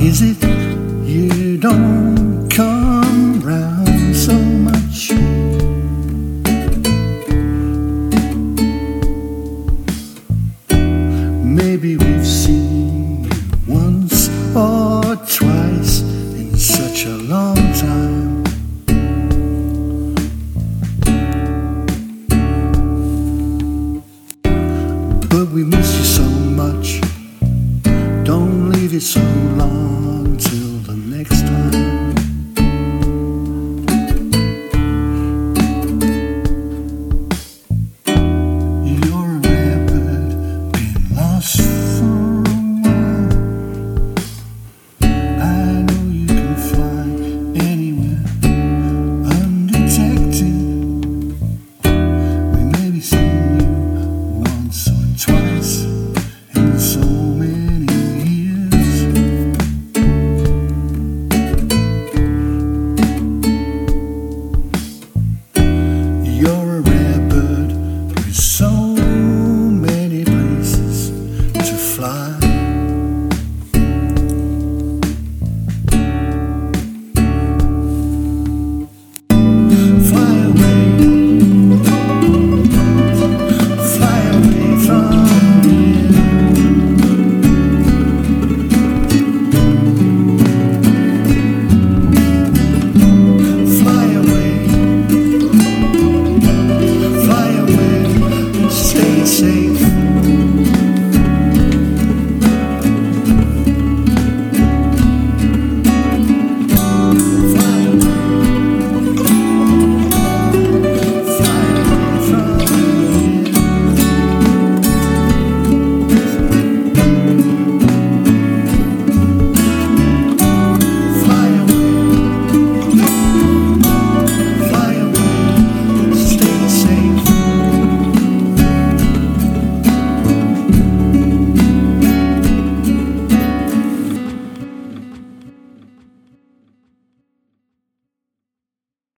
is it you don't come round so much? Maybe we've seen you once or twice in such a long time. But we miss you so much. Don't leave it so long.